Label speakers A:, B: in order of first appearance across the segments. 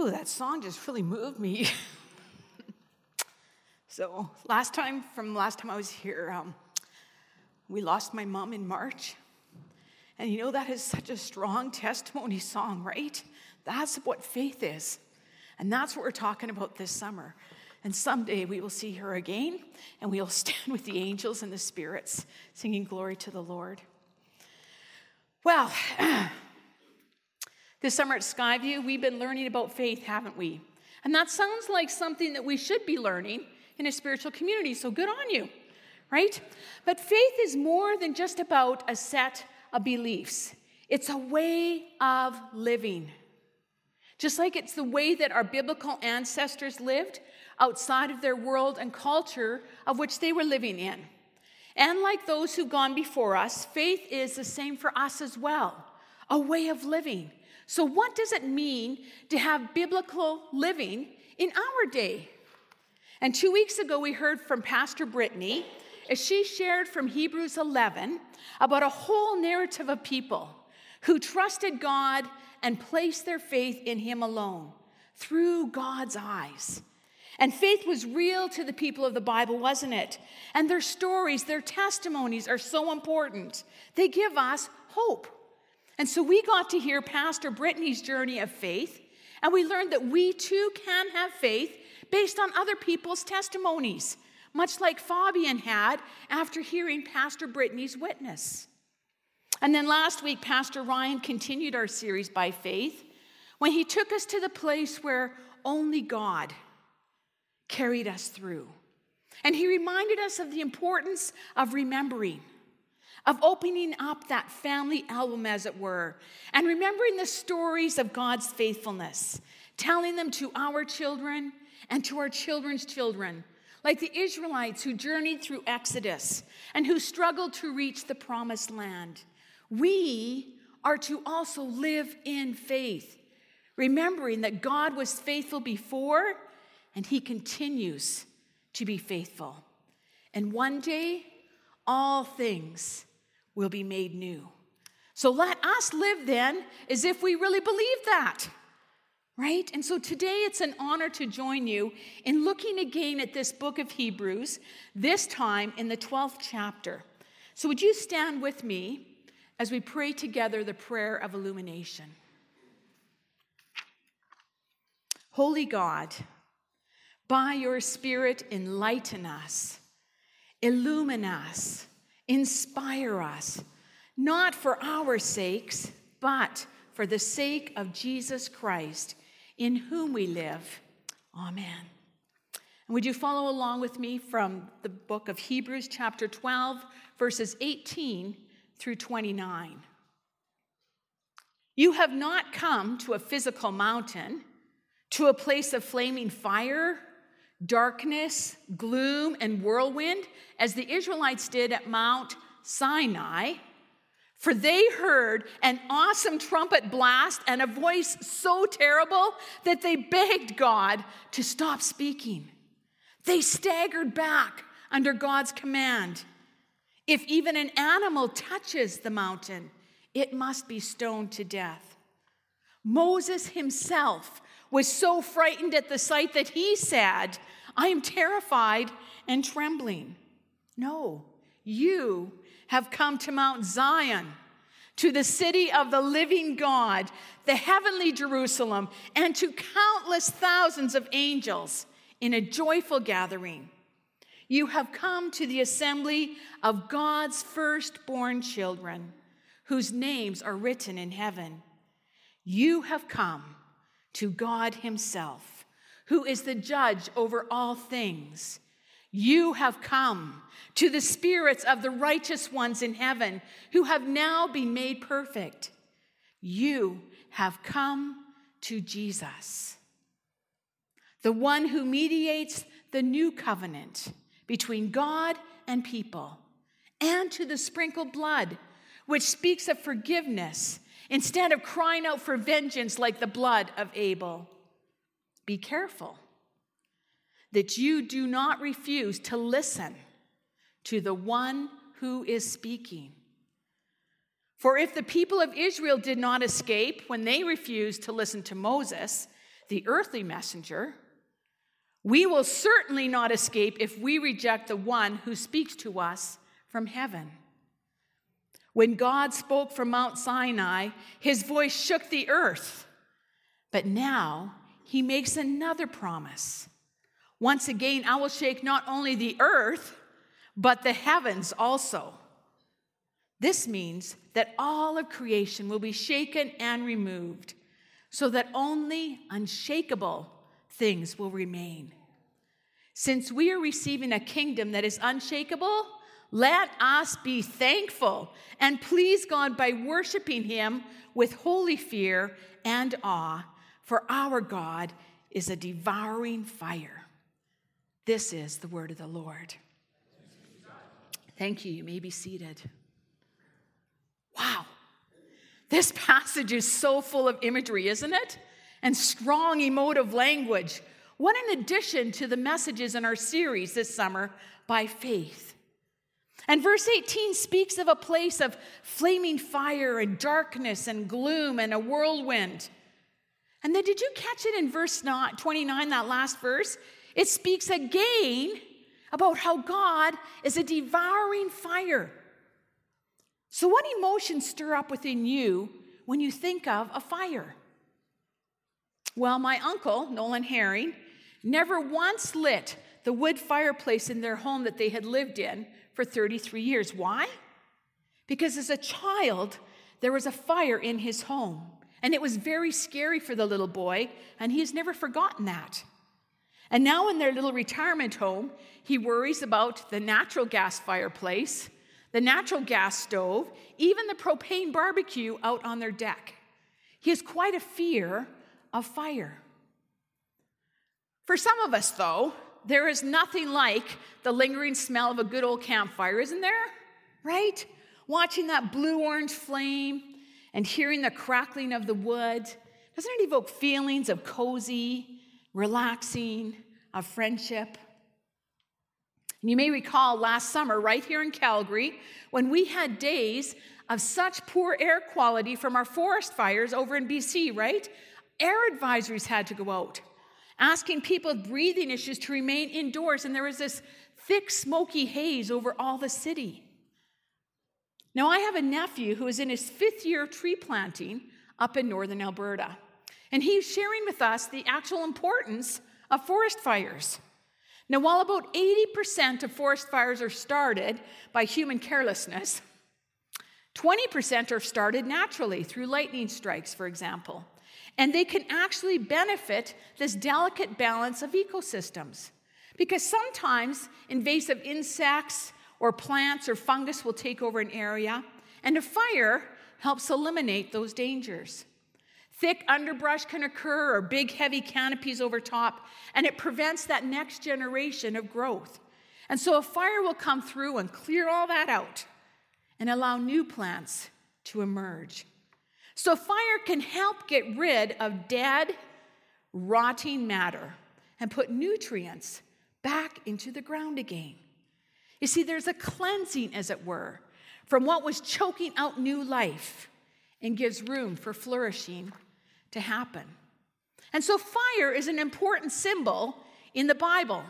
A: Ooh, that song just really moved me. so, last time, from last time I was here, um, we lost my mom in March. And you know, that is such a strong testimony song, right? That's what faith is. And that's what we're talking about this summer. And someday we will see her again, and we will stand with the angels and the spirits singing glory to the Lord. Well, this summer at Skyview, we've been learning about faith, haven't we? And that sounds like something that we should be learning in a spiritual community, so good on you, right? But faith is more than just about a set of beliefs, it's a way of living. Just like it's the way that our biblical ancestors lived outside of their world and culture of which they were living in. And like those who've gone before us, faith is the same for us as well a way of living. So, what does it mean to have biblical living in our day? And two weeks ago, we heard from Pastor Brittany as she shared from Hebrews 11 about a whole narrative of people who trusted God and placed their faith in Him alone through God's eyes. And faith was real to the people of the Bible, wasn't it? And their stories, their testimonies are so important. They give us hope. And so we got to hear Pastor Brittany's journey of faith, and we learned that we too can have faith based on other people's testimonies, much like Fabian had after hearing Pastor Brittany's witness. And then last week, Pastor Ryan continued our series by faith when he took us to the place where only God carried us through. And he reminded us of the importance of remembering, of opening up that family album, as it were, and remembering the stories of God's faithfulness, telling them to our children and to our children's children, like the Israelites who journeyed through Exodus and who struggled to reach the promised land. We are to also live in faith, remembering that God was faithful before and he continues to be faithful. And one day, all things will be made new. So let us live then as if we really believe that, right? And so today it's an honor to join you in looking again at this book of Hebrews, this time in the 12th chapter. So would you stand with me as we pray together the prayer of illumination? Holy God, by your Spirit, enlighten us, illumine us, inspire us, not for our sakes, but for the sake of Jesus Christ, in whom we live. Amen. And would you follow along with me from the book of Hebrews, chapter 12, verses 18 through 29? You have not come to a physical mountain, to a place of flaming fire darkness, gloom, and whirlwind, as the Israelites did at Mount Sinai. For they heard an awesome trumpet blast and a voice so terrible that they begged God to stop speaking. They staggered back under God's command. If even an animal touches the mountain, it must be stoned to death. Moses himself was so frightened at the sight that he said, I am terrified and trembling. No, you have come to Mount Zion, to the city of the living God, the heavenly Jerusalem, and to countless thousands of angels in a joyful gathering. You have come to the assembly of God's firstborn children, whose names are written in heaven. You have come to God Himself, who is the judge over all things. You have come to the spirits of the righteous ones in heaven who have now been made perfect. You have come to Jesus, the one who mediates the new covenant between God and people, and to the sprinkled blood, which speaks of forgiveness instead of crying out for vengeance like the blood of Abel. Be careful that you do not refuse to listen to the one who is speaking. For if the people of Israel did not escape when they refused to listen to Moses, the earthly messenger, we will certainly not escape if we reject the one who speaks to us from heaven. When God spoke from Mount Sinai, his voice shook the earth. But now he makes another promise. Once again, I will shake not only the earth, but the heavens also. This means that all of creation will be shaken and removed, so that only unshakable things will remain. Since we are receiving a kingdom that is unshakable, let us be thankful and please God by worshiping Him with holy fear and awe, for our God is a devouring fire. This is the word of the Lord. Thank you. You may be seated. Wow. This passage is so full of imagery, isn't it? And strong emotive language. What an addition to the messages in our series this summer by faith. And verse 18 speaks of a place of flaming fire and darkness and gloom and a whirlwind. And then did you catch it in verse 29, that last verse? It speaks again about how God is a devouring fire. So, what emotions stir up within you when you think of a fire? Well, my uncle, Nolan Herring, never once lit the wood fireplace in their home that they had lived in for 33 years. Why? Because as a child, there was a fire in his home, and it was very scary for the little boy, and he has never forgotten that. And now, in their little retirement home, he worries about the natural gas fireplace, the natural gas stove, even the propane barbecue out on their deck. He has quite a fear of fire. For some of us, though, there is nothing like the lingering smell of a good old campfire, isn't there? Right? Watching that blue orange flame and hearing the crackling of the wood, doesn't it evoke feelings of cozy, relaxing, of friendship? And You may recall last summer, right here in Calgary, when we had days of such poor air quality from our forest fires over in BC, right? Air advisories had to go out asking people with breathing issues to remain indoors, and there was this thick, smoky haze over all the city. Now, I have a nephew who is in his fifth year of tree planting up in northern Alberta, and he's sharing with us the actual importance of forest fires. Now, while about 80% of forest fires are started by human carelessness, 20% are started naturally through lightning strikes, for example and they can actually benefit this delicate balance of ecosystems. Because sometimes invasive insects or plants or fungus will take over an area, and a fire helps eliminate those dangers. Thick underbrush can occur or big, heavy canopies over top, and it prevents that next generation of growth. And so a fire will come through and clear all that out and allow new plants to emerge. So, fire can help get rid of dead, rotting matter and put nutrients back into the ground again. You see, there's a cleansing, as it were, from what was choking out new life and gives room for flourishing to happen. And so, fire is an important symbol in the Bible.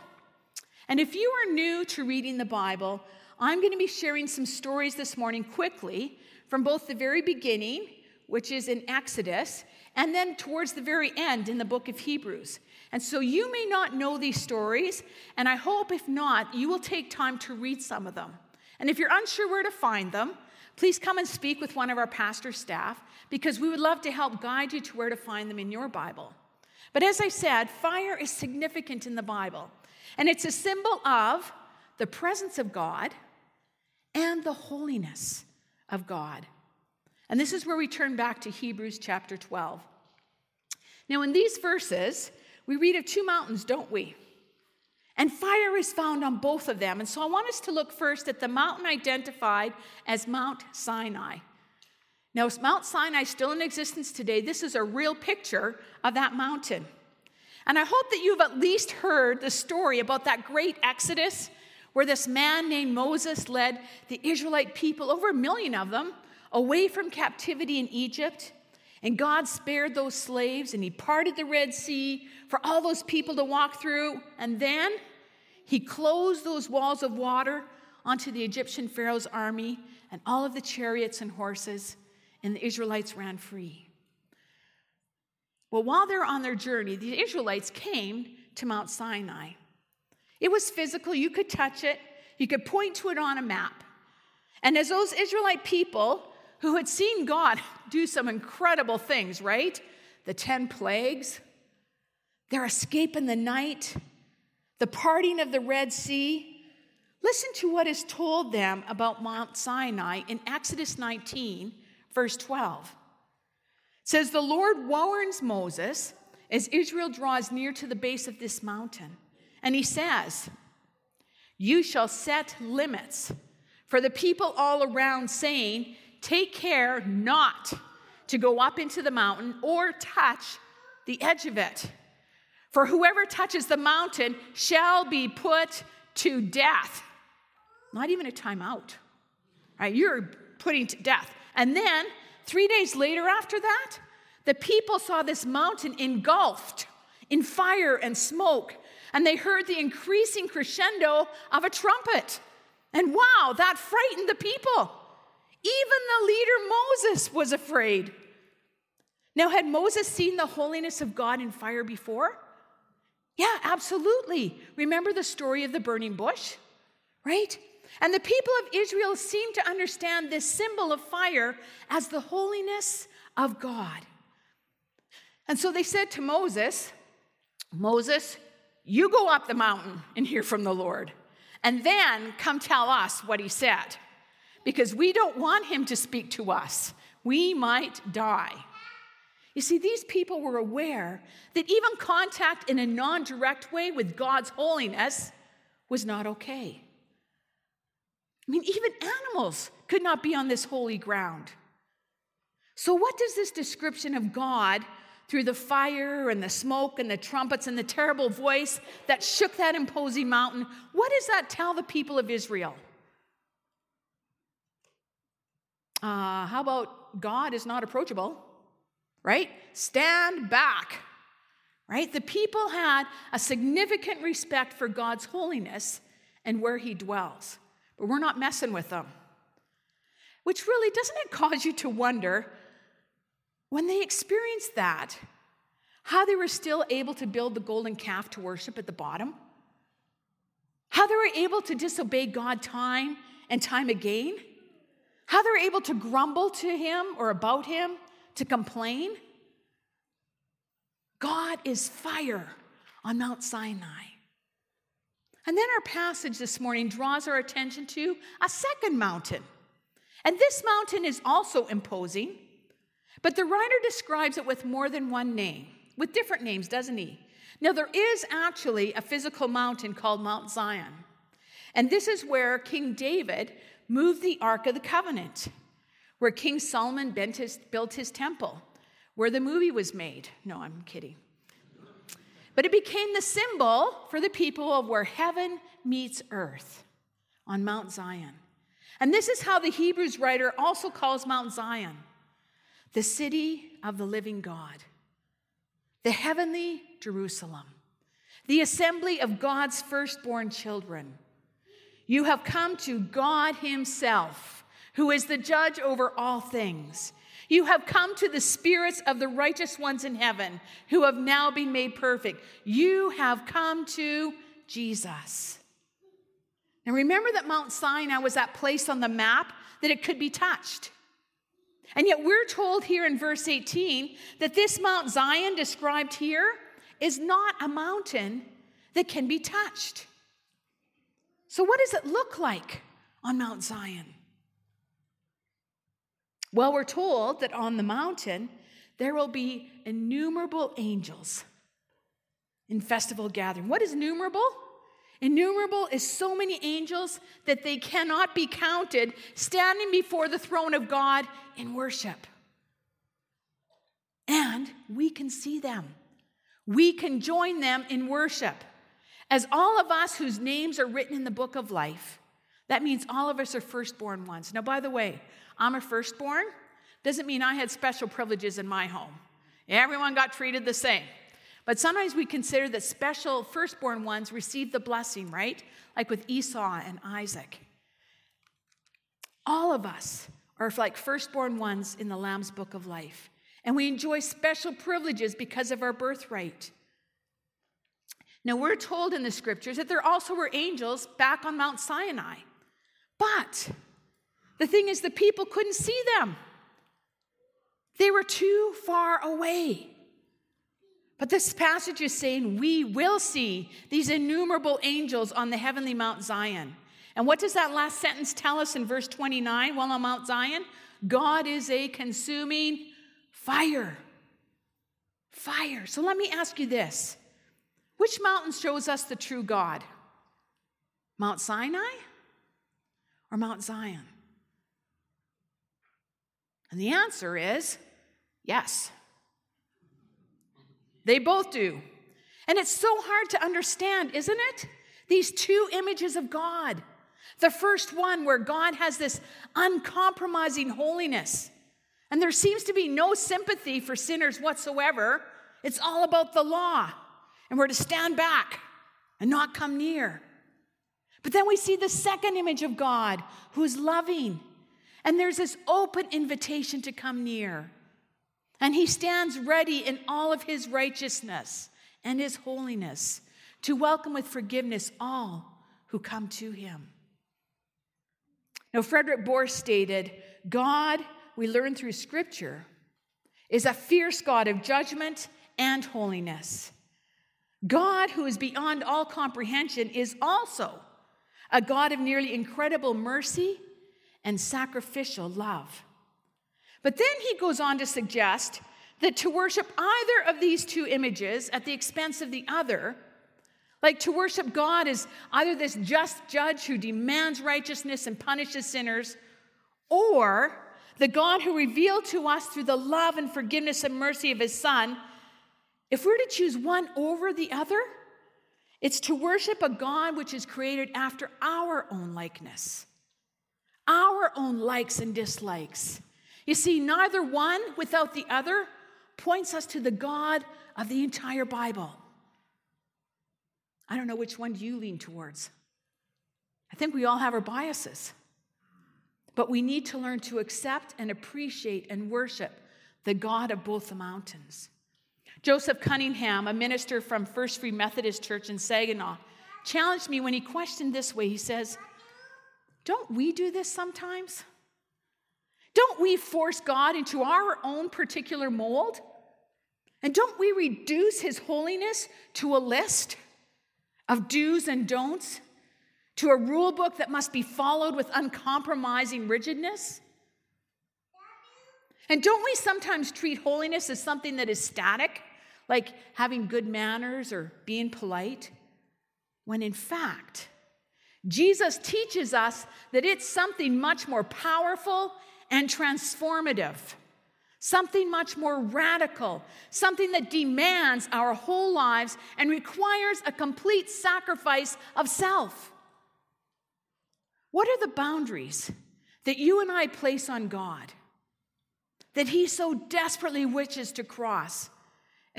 A: And if you are new to reading the Bible, I'm going to be sharing some stories this morning quickly from both the very beginning which is in Exodus, and then towards the very end in the book of Hebrews. And so you may not know these stories, and I hope if not, you will take time to read some of them. And if you're unsure where to find them, please come and speak with one of our pastor staff because we would love to help guide you to where to find them in your Bible. But as I said, fire is significant in the Bible, and it's a symbol of the presence of God and the holiness of God. And this is where we turn back to Hebrews chapter 12. Now, in these verses, we read of two mountains, don't we? And fire is found on both of them. And so I want us to look first at the mountain identified as Mount Sinai. Now, Mount Sinai still in existence today. This is a real picture of that mountain. And I hope that you've at least heard the story about that great Exodus where this man named Moses led the Israelite people, over a million of them, away from captivity in Egypt And God spared those slaves and he parted the Red Sea for all those people to walk through. And then he closed those walls of water onto the Egyptian Pharaoh's army and all of the chariots and horses, and the Israelites ran free. Well, while they're on their journey, the Israelites came to Mount Sinai. It was physical, you could touch it, you could point to it on a map. And as those Israelite people who had seen God do some incredible things, right? The 10 plagues, their escape in the night, the parting of the Red Sea. Listen to what is told them about Mount Sinai in Exodus 19, verse 12. It says, The Lord warns Moses as Israel draws near to the base of this mountain. And he says, You shall set limits for the people all around, saying, Take care not to go up into the mountain or touch the edge of it. For whoever touches the mountain shall be put to death. Not even a timeout. Right? You're putting to death. And then, three days later after that, the people saw this mountain engulfed in fire and smoke, and they heard the increasing crescendo of a trumpet. And wow, that frightened the people. Even the leader Moses was afraid. Now, had Moses seen the holiness of God in fire before? Yeah, absolutely. Remember the story of the burning bush? Right? And the people of Israel seemed to understand this symbol of fire as the holiness of God. And so they said to Moses, Moses, you go up the mountain and hear from the Lord, and then come tell us what he said because we don't want him to speak to us. We might die. You see, these people were aware that even contact in a non direct way with God's holiness was not okay. I mean, even animals could not be on this holy ground. So, what does this description of God through the fire and the smoke and the trumpets and the terrible voice that shook that imposing mountain, what does that tell the people of Israel? Uh, how about God is not approachable? Right? Stand back. Right? The people had a significant respect for God's holiness and where he dwells. But we're not messing with them. Which really, doesn't it cause you to wonder when they experienced that, how they were still able to build the golden calf to worship at the bottom? How they were able to disobey God time and time again? How they're able to grumble to him or about him, to complain. God is fire on Mount Sinai. And then our passage this morning draws our attention to a second mountain. And this mountain is also imposing, but the writer describes it with more than one name, with different names, doesn't he? Now, there is actually a physical mountain called Mount Zion. And this is where King David moved the Ark of the Covenant, where King Solomon built his temple, where the movie was made. No, I'm kidding. But it became the symbol for the people of where heaven meets earth on Mount Zion. And this is how the Hebrews writer also calls Mount Zion the city of the living God, the heavenly Jerusalem, the assembly of God's firstborn children you have come to God Himself, who is the judge over all things. You have come to the spirits of the righteous ones in heaven who have now been made perfect. You have come to Jesus. Now remember that Mount Sinai was that place on the map that it could be touched. And yet we're told here in verse 18 that this Mount Zion described here is not a mountain that can be touched. So, what does it look like on Mount Zion? Well, we're told that on the mountain there will be innumerable angels in festival gathering. What is innumerable? Innumerable is so many angels that they cannot be counted standing before the throne of God in worship. And we can see them. We can join them in worship. As all of us whose names are written in the book of life, that means all of us are firstborn ones. Now, by the way, I'm a firstborn, Doesn't mean I had special privileges in my home. Everyone got treated the same. But sometimes we consider that special firstborn ones receive the blessing, right? Like with Esau and Isaac. All of us are like firstborn ones in the Lamb's book of life. And we enjoy special privileges because of our birthright. Now, we're told in the scriptures that there also were angels back on Mount Sinai. But the thing is, the people couldn't see them, they were too far away. But this passage is saying we will see these innumerable angels on the heavenly Mount Zion. And what does that last sentence tell us in verse 29 while on Mount Zion? God is a consuming fire. Fire. So let me ask you this which mountain shows us the true God? Mount Sinai or Mount Zion? And the answer is yes. They both do. And it's so hard to understand, isn't it? These two images of God. The first one, where God has this uncompromising holiness, and there seems to be no sympathy for sinners whatsoever. It's all about the law and we're to stand back and not come near. But then we see the second image of God who's loving, and there's this open invitation to come near. And he stands ready in all of his righteousness and his holiness to welcome with forgiveness all who come to him. Now, Frederick Bohr stated God, we learn through Scripture, is a fierce God of judgment and holiness. God, who is beyond all comprehension, is also a God of nearly incredible mercy and sacrificial love. But then he goes on to suggest that to worship either of these two images at the expense of the other, like to worship God as either this just judge who demands righteousness and punishes sinners, or the God who revealed to us through the love and forgiveness and mercy of his Son if we're to choose one over the other, it's to worship a God which is created after our own likeness, our own likes and dislikes. You see, neither one without the other points us to the God of the entire Bible. I don't know which one you lean towards. I think we all have our biases. But we need to learn to accept and appreciate and worship the God of both the mountains. Joseph Cunningham, a minister from First Free Methodist Church in Saginaw, challenged me when he questioned this way. He says, Don't we do this sometimes? Don't we force God into our own particular mold? And don't we reduce his holiness to a list of do's and don'ts, to a rule book that must be followed with uncompromising rigidness? And don't we sometimes treat holiness as something that is static like having good manners or being polite, when in fact, Jesus teaches us that it's something much more powerful and transformative, something much more radical, something that demands our whole lives and requires a complete sacrifice of self. What are the boundaries that you and I place on God that He so desperately wishes to cross?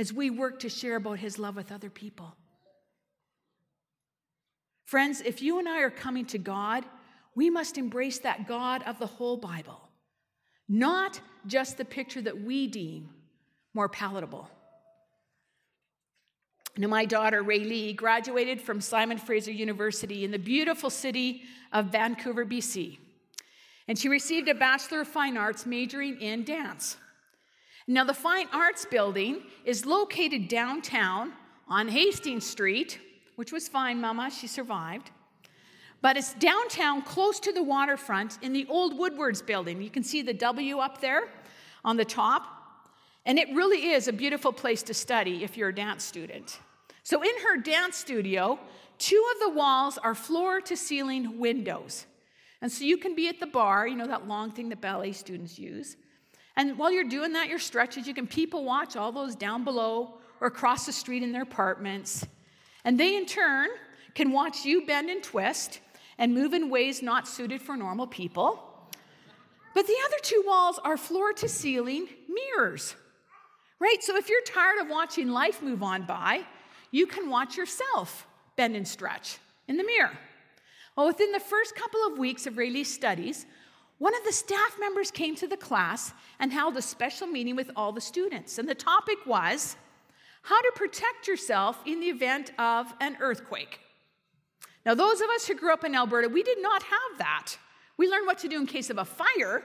A: As we work to share about his love with other people. Friends, if you and I are coming to God, we must embrace that God of the whole Bible, not just the picture that we deem more palatable. Now, my daughter, Ray Lee, graduated from Simon Fraser University in the beautiful city of Vancouver, BC. And she received a Bachelor of Fine Arts majoring in dance. Now, the Fine Arts Building is located downtown on Hastings Street, which was fine, Mama, she survived. But it's downtown, close to the waterfront, in the old Woodwards building. You can see the W up there on the top. And it really is a beautiful place to study if you're a dance student. So, in her dance studio, two of the walls are floor to ceiling windows. And so you can be at the bar, you know, that long thing that ballet students use. And while you're doing that, your stretches, you can people watch all those down below or across the street in their apartments. And they, in turn, can watch you bend and twist and move in ways not suited for normal people. But the other two walls are floor to ceiling mirrors, right? So if you're tired of watching life move on by, you can watch yourself bend and stretch in the mirror. Well, within the first couple of weeks of Rayleigh's studies, one of the staff members came to the class and held a special meeting with all the students. And the topic was how to protect yourself in the event of an earthquake. Now, those of us who grew up in Alberta, we did not have that. We learned what to do in case of a fire,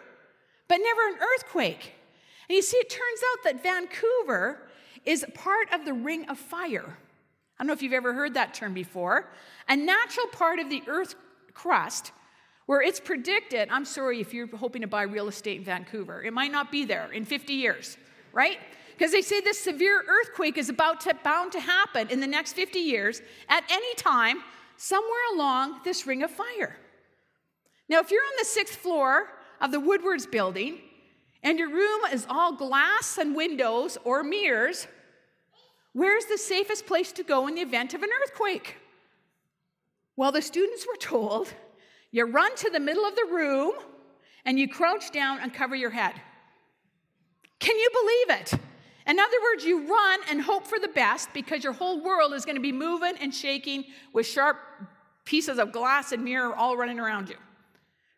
A: but never an earthquake. And you see, it turns out that Vancouver is part of the Ring of Fire. I don't know if you've ever heard that term before. A natural part of the Earth crust where it's predicted, I'm sorry if you're hoping to buy real estate in Vancouver, it might not be there in 50 years, right? Because they say this severe earthquake is about to bound to happen in the next 50 years at any time somewhere along this ring of fire. Now, if you're on the sixth floor of the Woodwards building and your room is all glass and windows or mirrors, where's the safest place to go in the event of an earthquake? Well, the students were told you run to the middle of the room and you crouch down and cover your head. Can you believe it? In other words, you run and hope for the best because your whole world is going to be moving and shaking with sharp pieces of glass and mirror all running around you.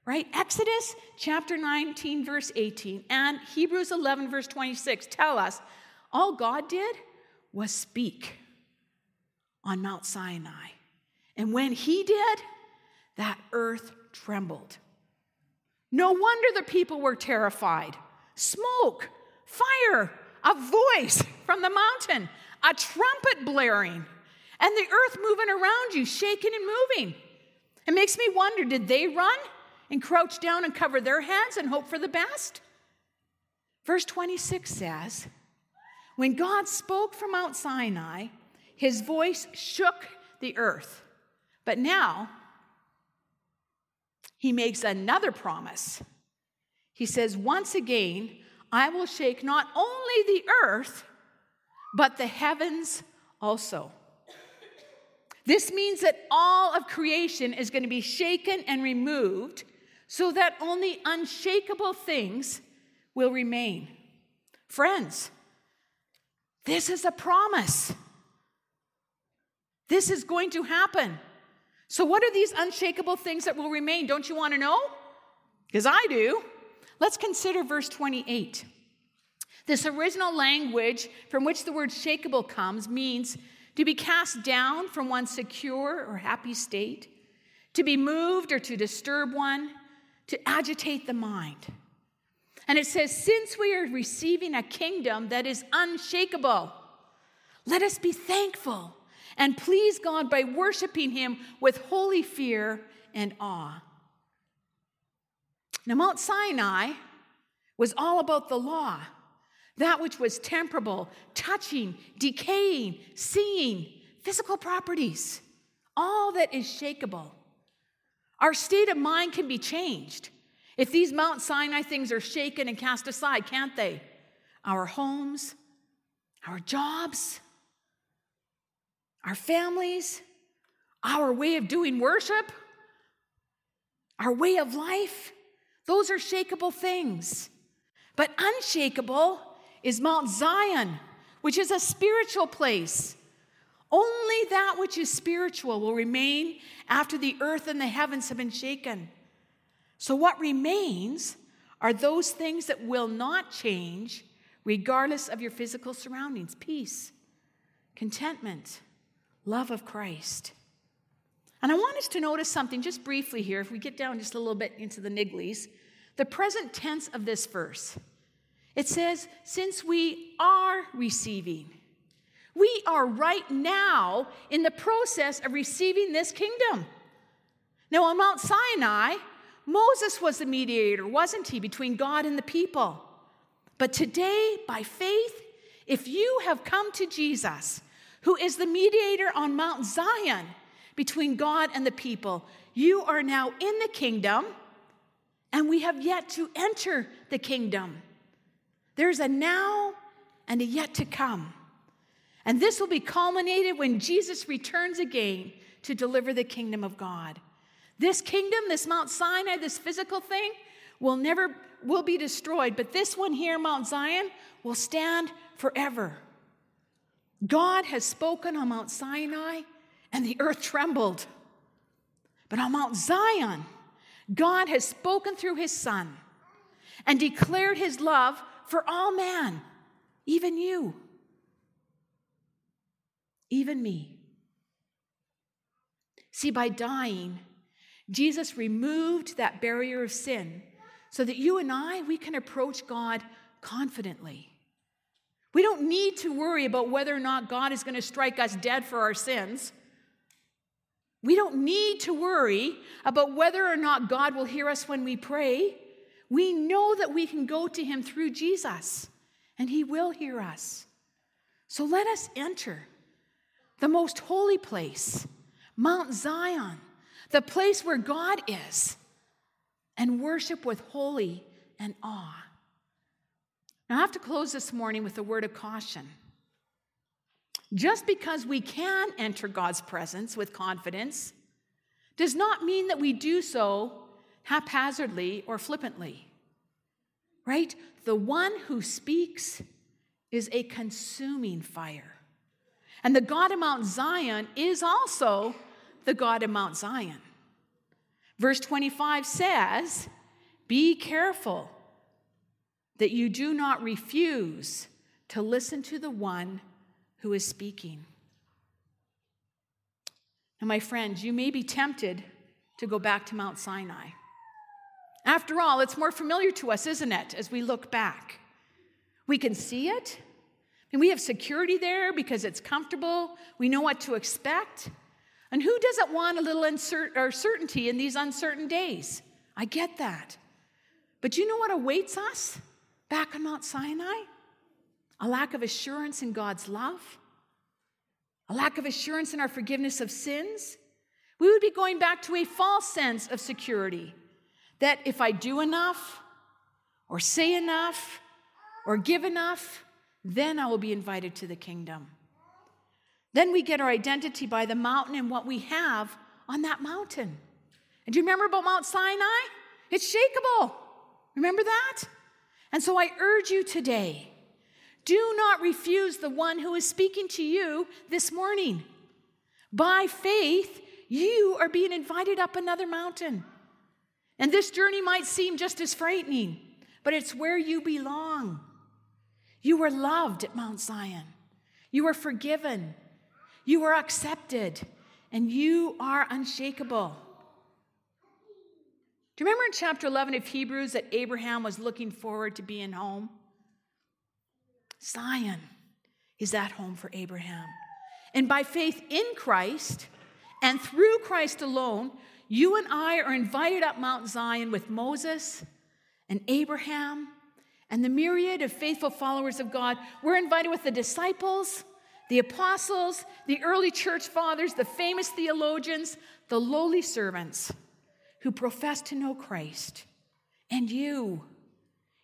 A: Right? Exodus chapter 19, verse 18, and Hebrews 11, verse 26 tell us all God did was speak on Mount Sinai. And when he did, that earth trembled. No wonder the people were terrified. Smoke, fire, a voice from the mountain, a trumpet blaring, and the earth moving around you, shaking and moving. It makes me wonder did they run and crouch down and cover their heads and hope for the best? Verse 26 says, When God spoke from Mount Sinai, his voice shook the earth. But now, he makes another promise. He says, Once again, I will shake not only the earth, but the heavens also. This means that all of creation is going to be shaken and removed so that only unshakable things will remain. Friends, this is a promise. This is going to happen. So, what are these unshakable things that will remain? Don't you want to know? Because I do. Let's consider verse 28. This original language from which the word shakable comes means to be cast down from one secure or happy state, to be moved or to disturb one, to agitate the mind. And it says, Since we are receiving a kingdom that is unshakable, let us be thankful and please God by worshiping Him with holy fear and awe. Now, Mount Sinai was all about the law, that which was temperable, touching, decaying, seeing, physical properties, all that is shakable. Our state of mind can be changed. If these Mount Sinai things are shaken and cast aside, can't they? Our homes, our jobs, our families, our way of doing worship, our way of life. Those are shakable things. But unshakable is Mount Zion, which is a spiritual place. Only that which is spiritual will remain after the earth and the heavens have been shaken. So, what remains are those things that will not change regardless of your physical surroundings peace, contentment, love of Christ. And I want us to notice something just briefly here, if we get down just a little bit into the nigglies. The present tense of this verse it says, since we are receiving, we are right now in the process of receiving this kingdom. Now, on Mount Sinai, Moses was the mediator, wasn't he, between God and the people? But today, by faith, if you have come to Jesus, who is the mediator on Mount Zion between God and the people. You are now in the kingdom, and we have yet to enter the kingdom. There's a now and a yet to come. And this will be culminated when Jesus returns again to deliver the kingdom of God. This kingdom, this Mount Sinai, this physical thing, will never will be destroyed, but this one here, Mount Zion, will stand forever. God has spoken on Mount Sinai, and the earth trembled. But on Mount Zion, God has spoken through his Son and declared his love for all man, even you, even me. See, by dying, Jesus removed that barrier of sin so that you and I, we can approach God confidently. We don't need to worry about whether or not God is going to strike us dead for our sins. We don't need to worry about whether or not God will hear us when we pray. We know that we can go to Him through Jesus, and He will hear us. So let us enter the most holy place, Mount Zion, the place where God is, and worship with holy and awe. Now, I have to close this morning with a word of caution. Just because we can enter God's presence with confidence does not mean that we do so haphazardly or flippantly. Right? The one who speaks is a consuming fire. And the God of Mount Zion is also the God of Mount Zion. Verse 25 says, Be careful that you do not refuse to listen to the one who is speaking. Now, my friends, you may be tempted to go back to Mount Sinai. After all, it's more familiar to us, isn't it, as we look back? We can see it, and we have security there because it's comfortable. We know what to expect. And who doesn't want a little uncer- certainty in these uncertain days? I get that. But you know what awaits us back on Mount Sinai? a lack of assurance in God's love, a lack of assurance in our forgiveness of sins, we would be going back to a false sense of security that if I do enough, or say enough, or give enough, then I will be invited to the kingdom. Then we get our identity by the mountain and what we have on that mountain. And do you remember about Mount Sinai? It's shakable. Remember that? And so I urge you today do not refuse the one who is speaking to you this morning. By faith, you are being invited up another mountain. And this journey might seem just as frightening, but it's where you belong. You were loved at Mount Zion, you were forgiven, you were accepted, and you are unshakable. Do you remember in chapter 11 of Hebrews that Abraham was looking forward to being home? Zion is that home for Abraham. And by faith in Christ and through Christ alone, you and I are invited up Mount Zion with Moses and Abraham and the myriad of faithful followers of God. We're invited with the disciples, the apostles, the early church fathers, the famous theologians, the lowly servants who profess to know Christ. And you,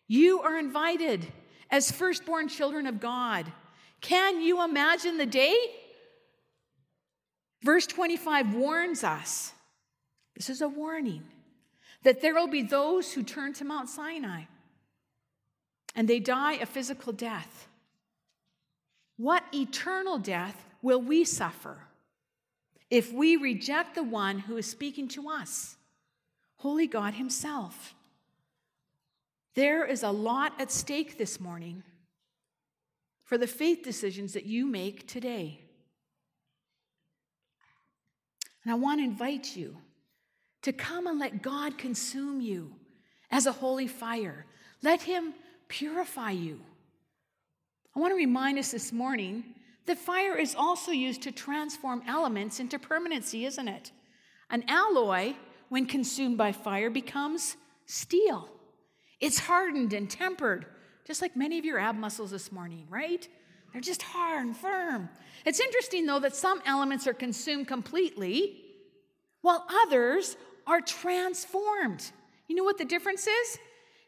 A: you are invited as firstborn children of God. Can you imagine the day? Verse 25 warns us this is a warning that there will be those who turn to Mount Sinai and they die a physical death. What eternal death will we suffer if we reject the one who is speaking to us, Holy God Himself? There is a lot at stake this morning for the faith decisions that you make today. And I want to invite you to come and let God consume you as a holy fire. Let Him purify you. I want to remind us this morning that fire is also used to transform elements into permanency, isn't it? An alloy, when consumed by fire, becomes steel. It's hardened and tempered, just like many of your ab muscles this morning, right? They're just hard and firm. It's interesting, though, that some elements are consumed completely while others are transformed. You know what the difference is?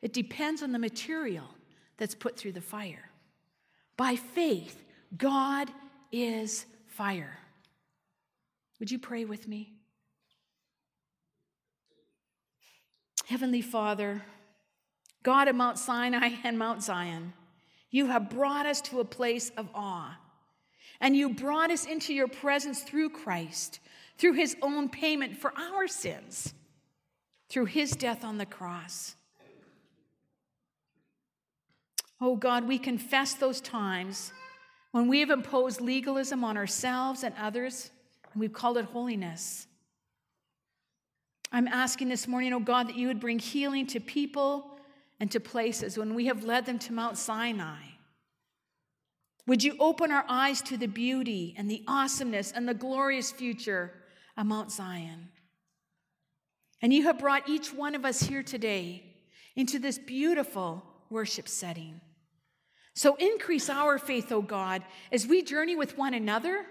A: It depends on the material that's put through the fire. By faith, God is fire. Would you pray with me? Heavenly Father, God of Mount Sinai and Mount Zion, you have brought us to a place of awe. And you brought us into your presence through Christ, through his own payment for our sins, through his death on the cross. Oh God, we confess those times when we have imposed legalism on ourselves and others, and we've called it holiness. I'm asking this morning, oh God, that you would bring healing to people and to places when we have led them to Mount Sinai. Would you open our eyes to the beauty and the awesomeness and the glorious future of Mount Zion? And you have brought each one of us here today into this beautiful worship setting. So increase our faith, O God, as we journey with one another,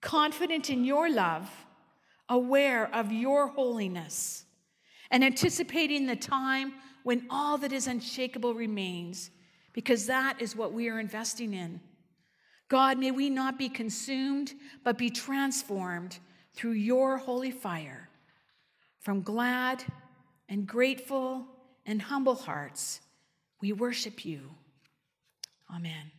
A: confident in your love, aware of your holiness, and anticipating the time when all that is unshakable remains, because that is what we are investing in. God, may we not be consumed, but be transformed through your holy fire. From glad and grateful and humble hearts, we worship you. Amen.